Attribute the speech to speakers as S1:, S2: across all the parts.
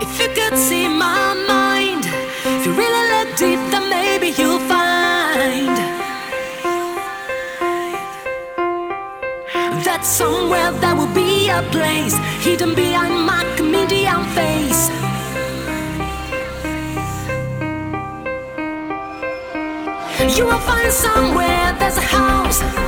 S1: If you could see
S2: my mind, if you really look deep, then maybe you'll find that somewhere there will be a place hidden behind. find somewhere
S3: there's a house.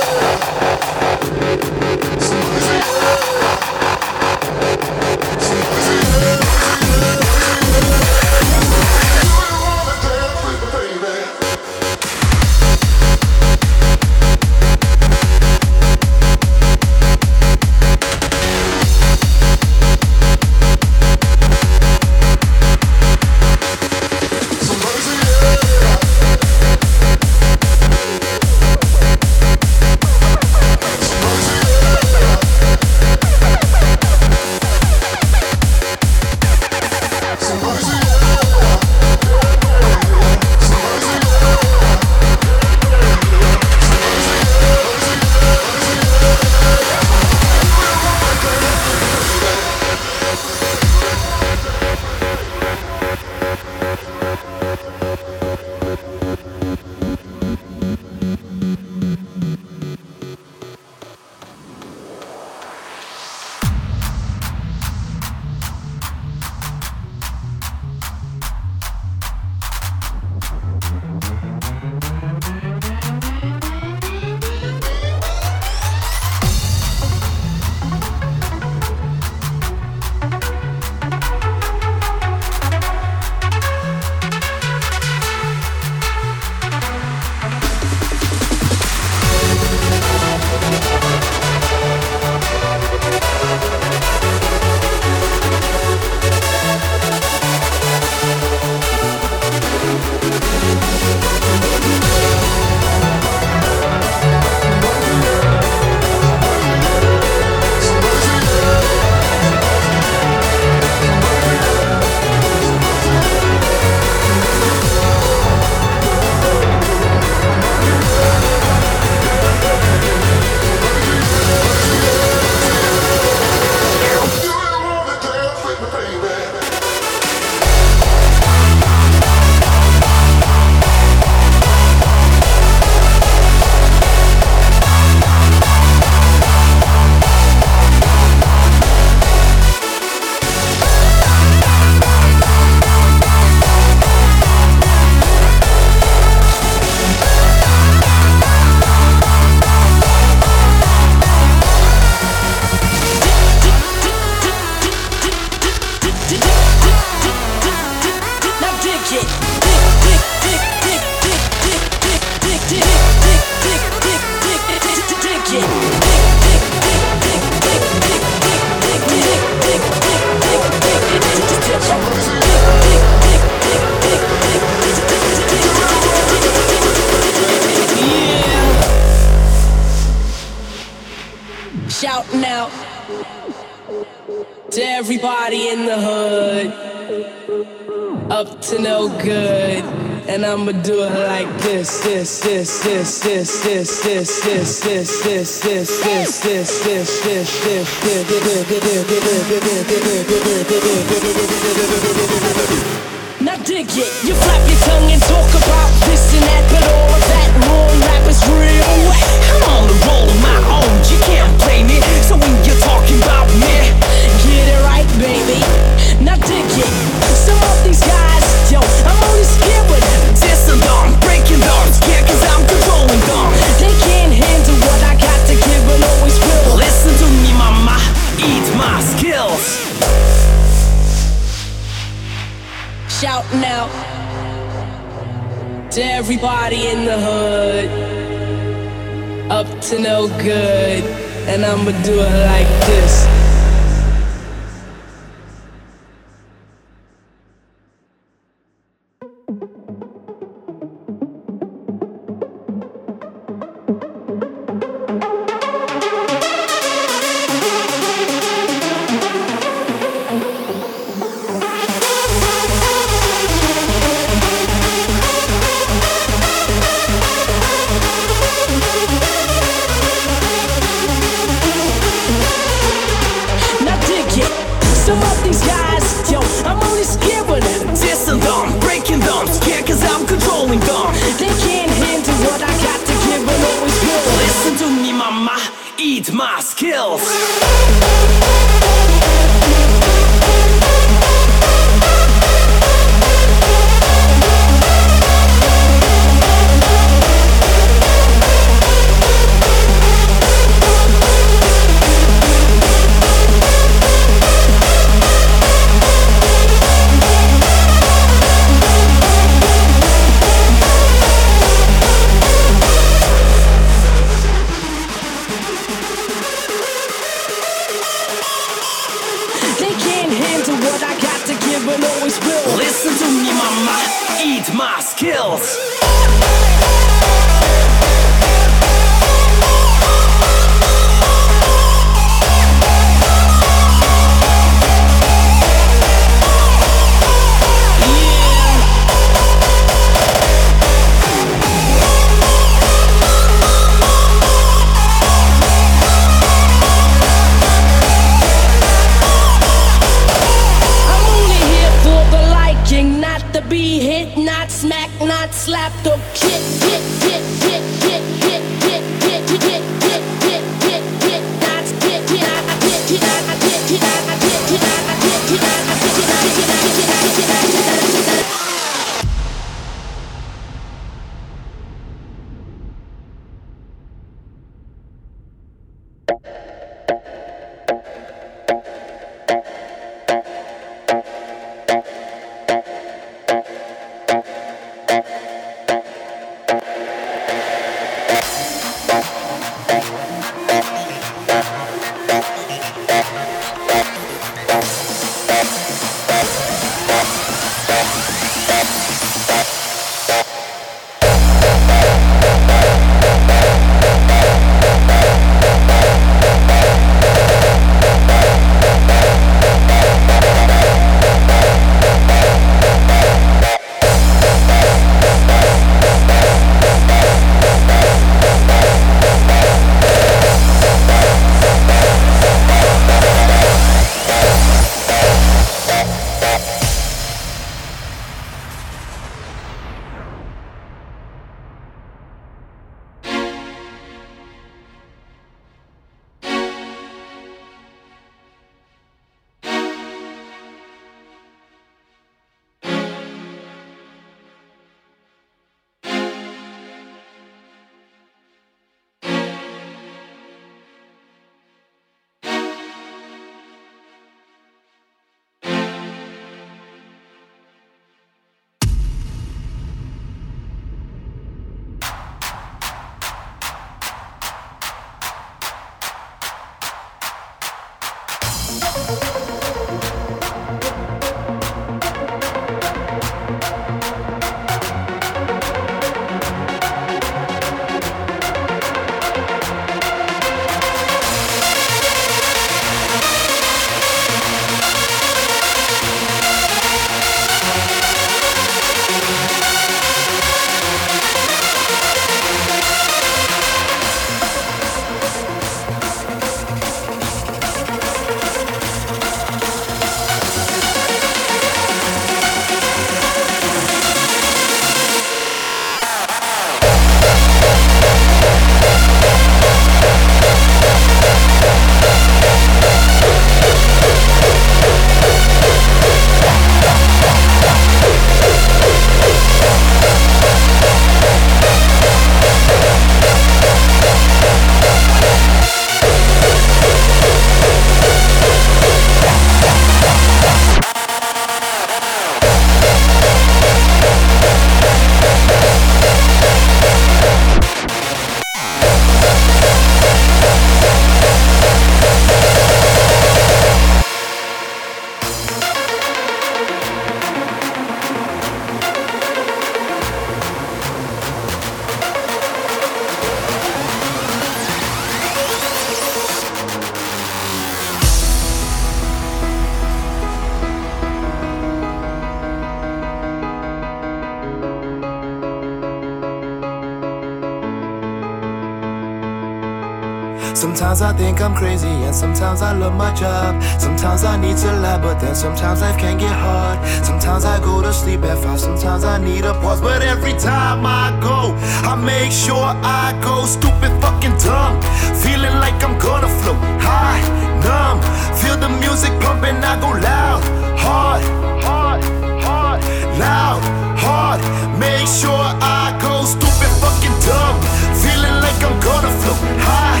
S3: I'm crazy, and sometimes I love my job. Sometimes I need to lie, but then sometimes life can get hard. Sometimes I go to sleep at five, sometimes I need a pause. But every time I go, I make sure I go stupid fucking dumb. Feeling like I'm gonna float high, numb. Feel the music pumping, I go loud, hard, hard, hard, loud, hard. Make sure I go stupid fucking dumb. Feeling like I'm gonna float high,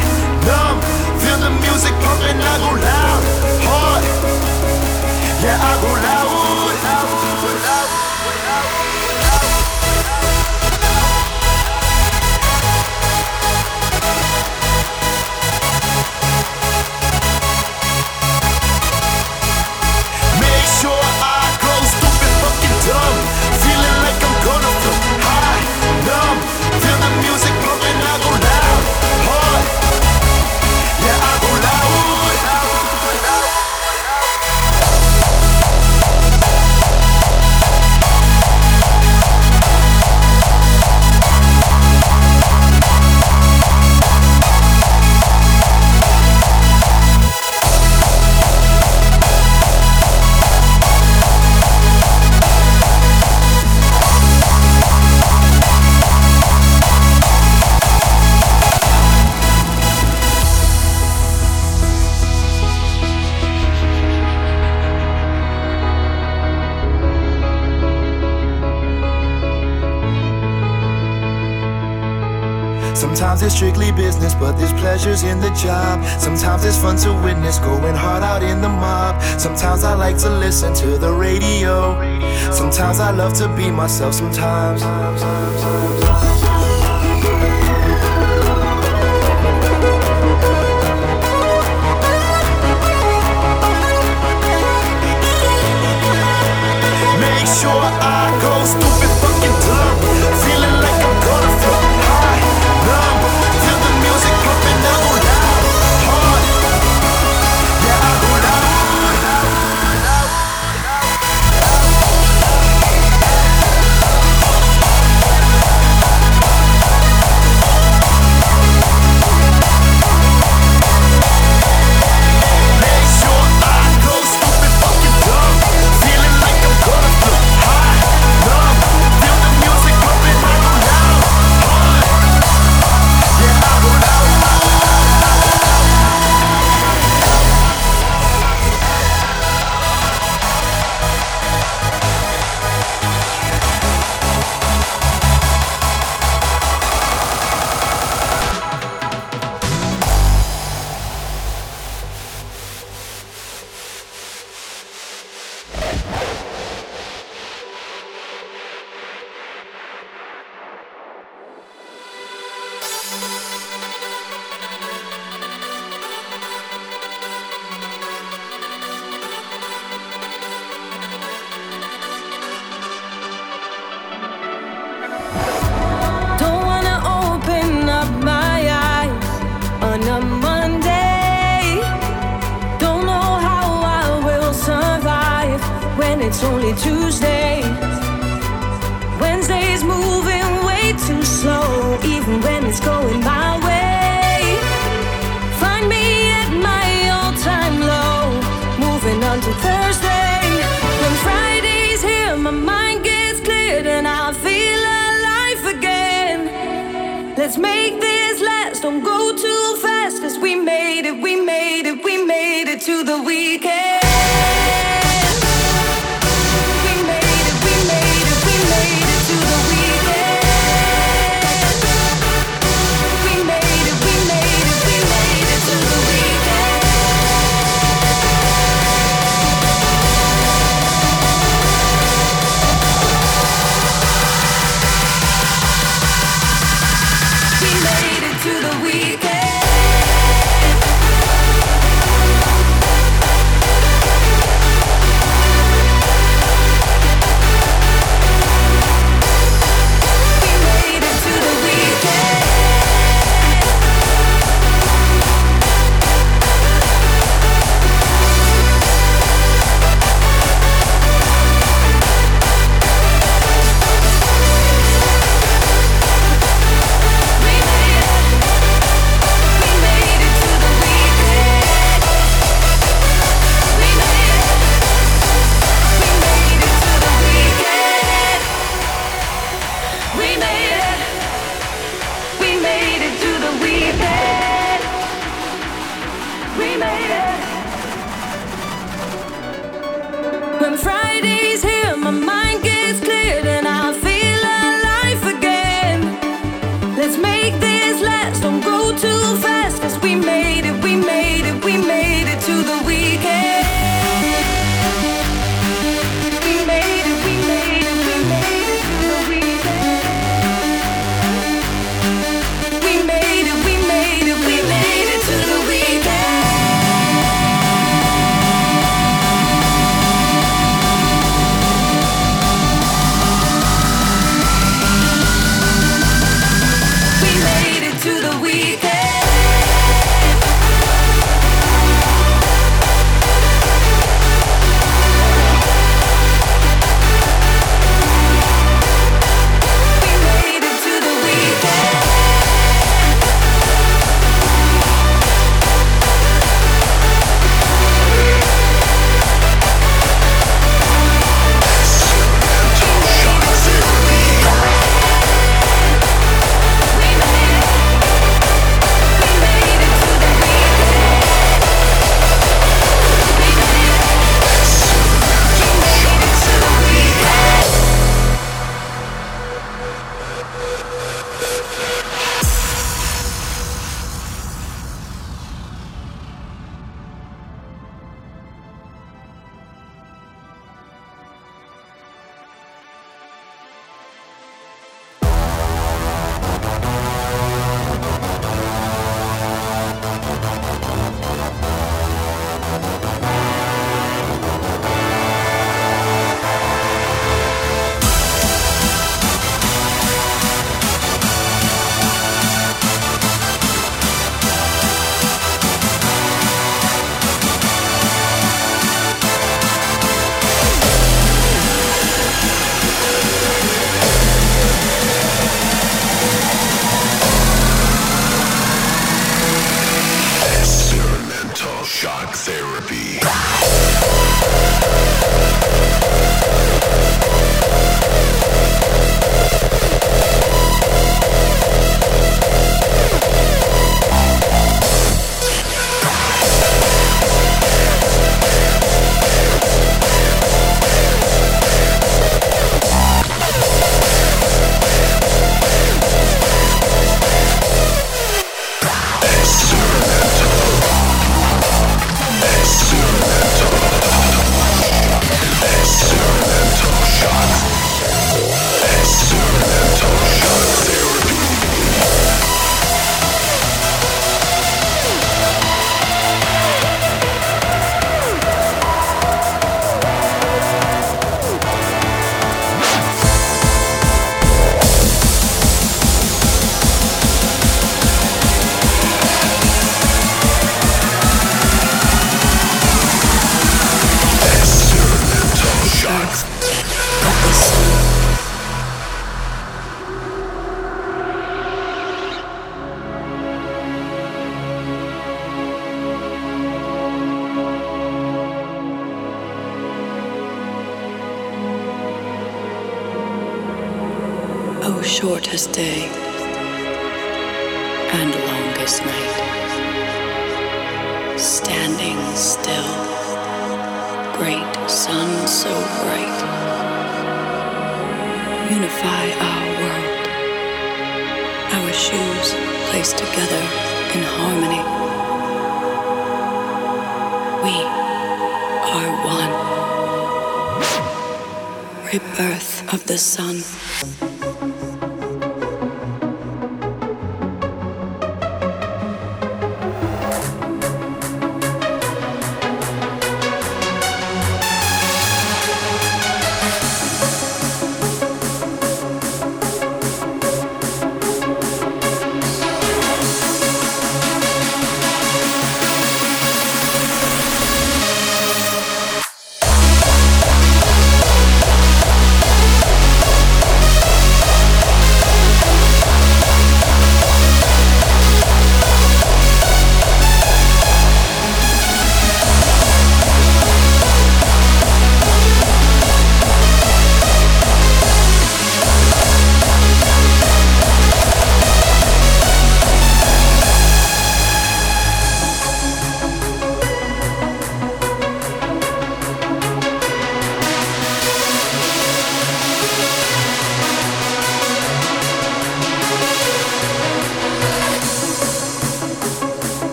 S3: pleasures in the job. Sometimes it's fun to witness going hard out in the mob. Sometimes I like to listen to the radio. Sometimes I love to be myself. Sometimes. Make sure I go stupid fucking dumb.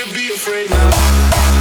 S4: Should be afraid now.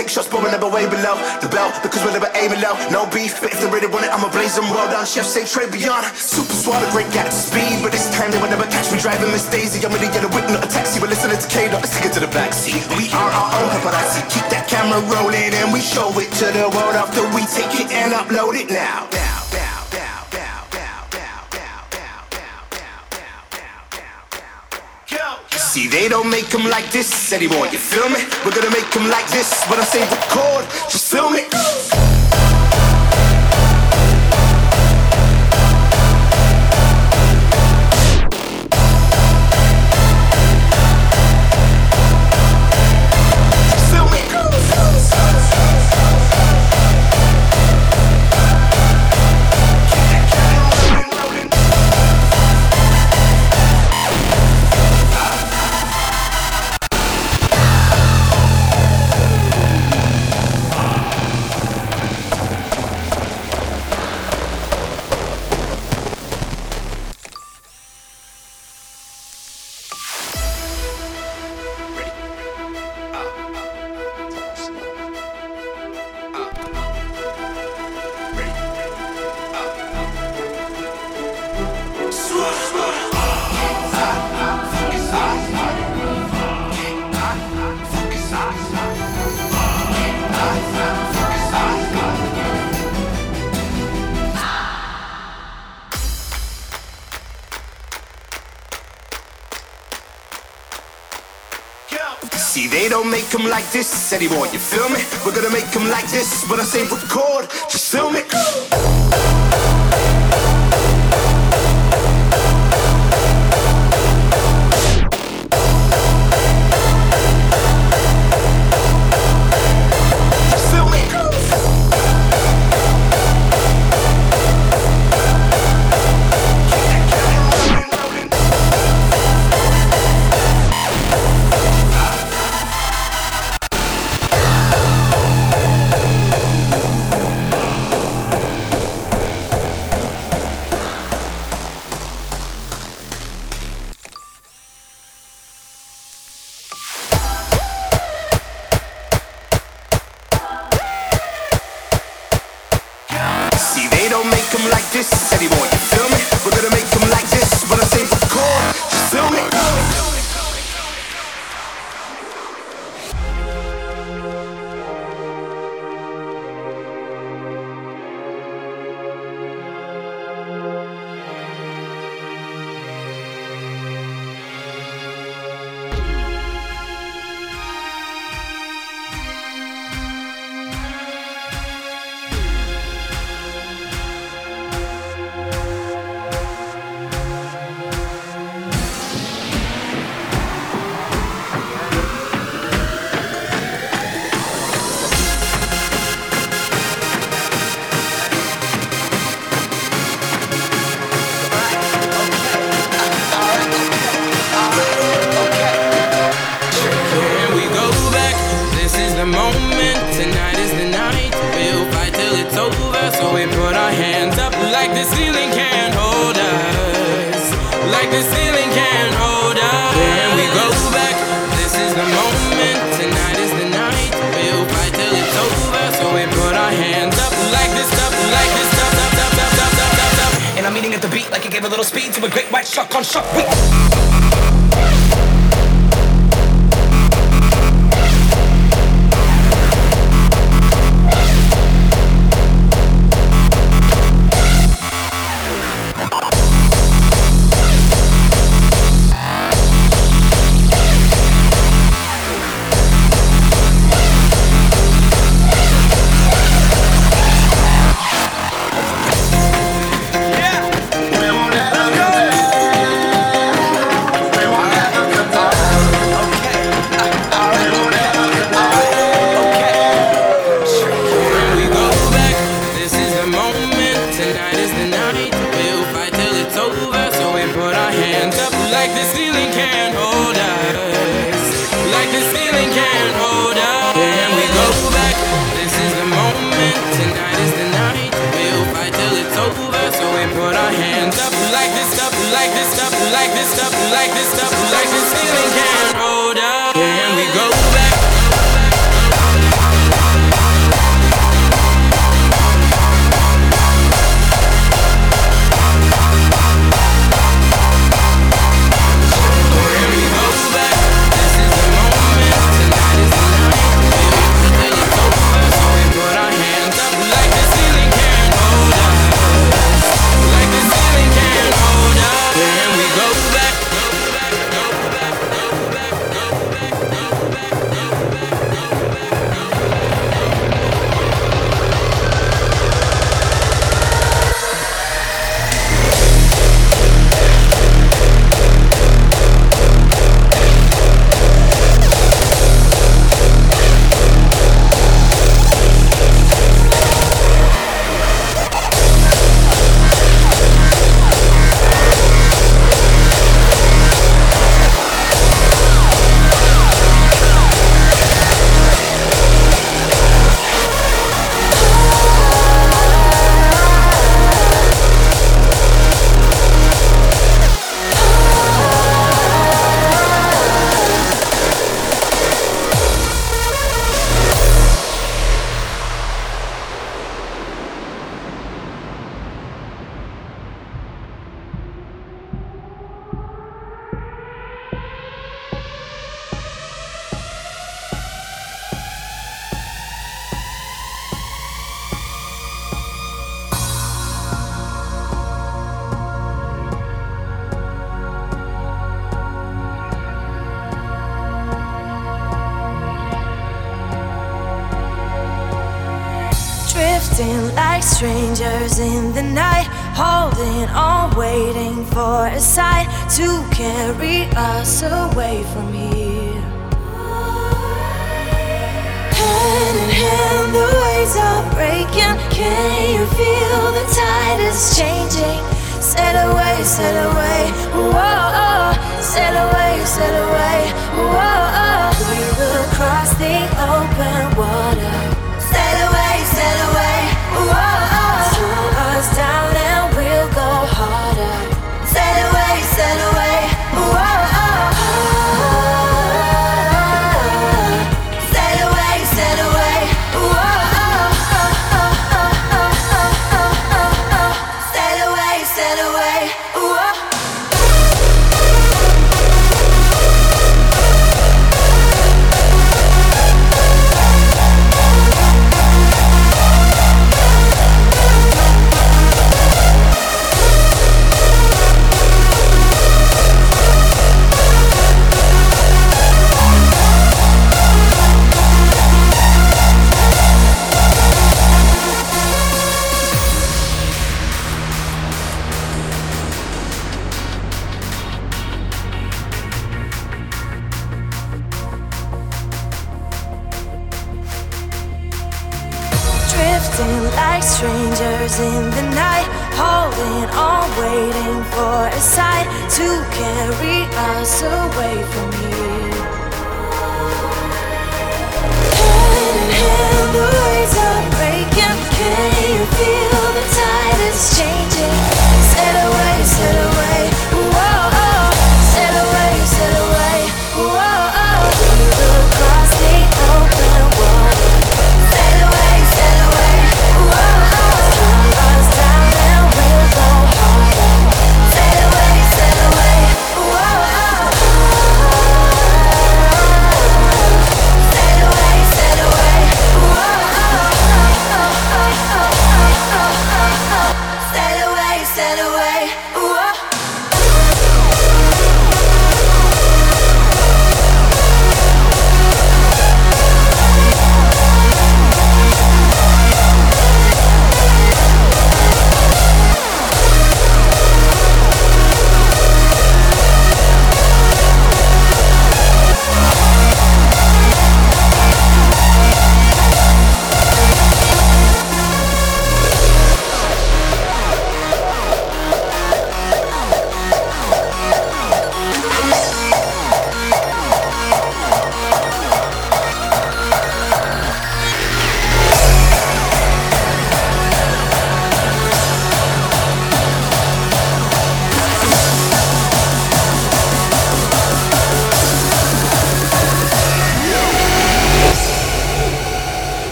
S5: Take
S4: shots, but we're never way below the belt because we're never aiming low. No beef, but if they really want it, I'ma blaze them well done. Chef say Trey beyond. Super swallow, great got speed, but this time they will never catch me driving Miss Daisy. I'm gonna get a whip, not a taxi, but listening to K. Let's it to the backseat. We are our own paparazzi. Keep that camera rolling and we show it to the world after we take it and upload it now. now. See, they don't make them like this anymore, you feel me? We're gonna make them like this. But I say record, just film it. Like this anymore, you feel me? We're gonna make them like this. but I say record, just film it.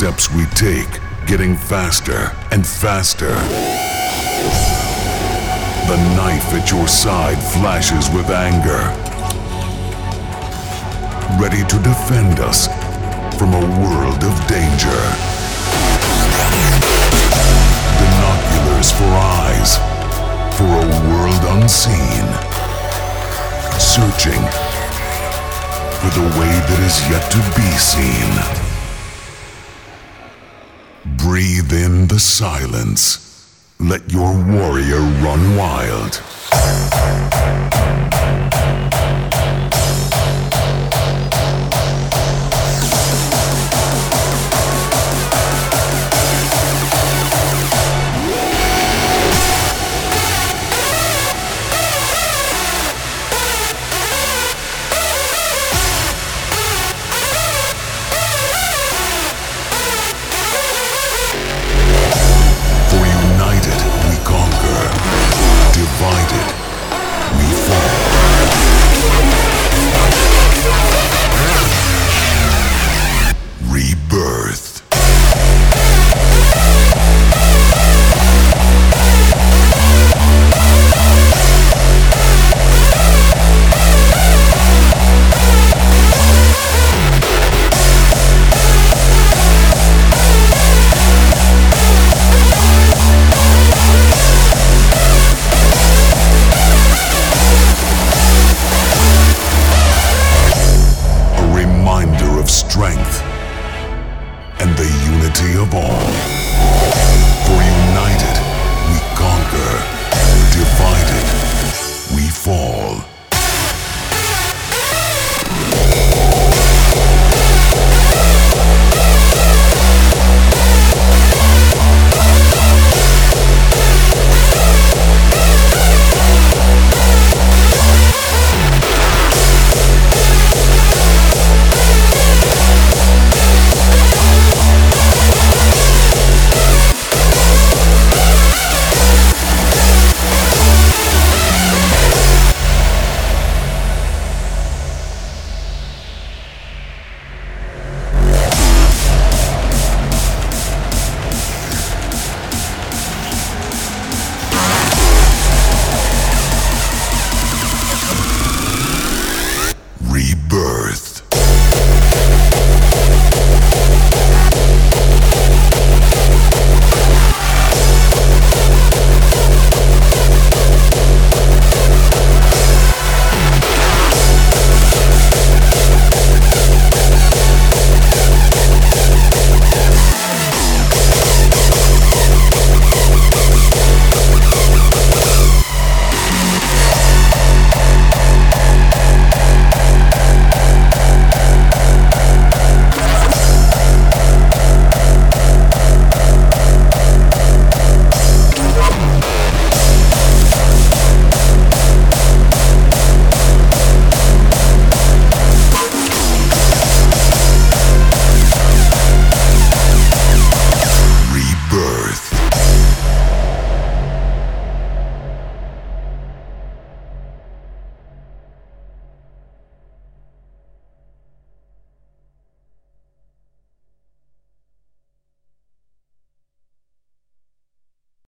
S6: Steps we take getting faster and faster. The knife at your side flashes with anger, ready to defend us from a world of danger. Binoculars for eyes, for a world unseen, searching for the way that is yet to be seen. Breathe in the silence. Let your warrior run wild.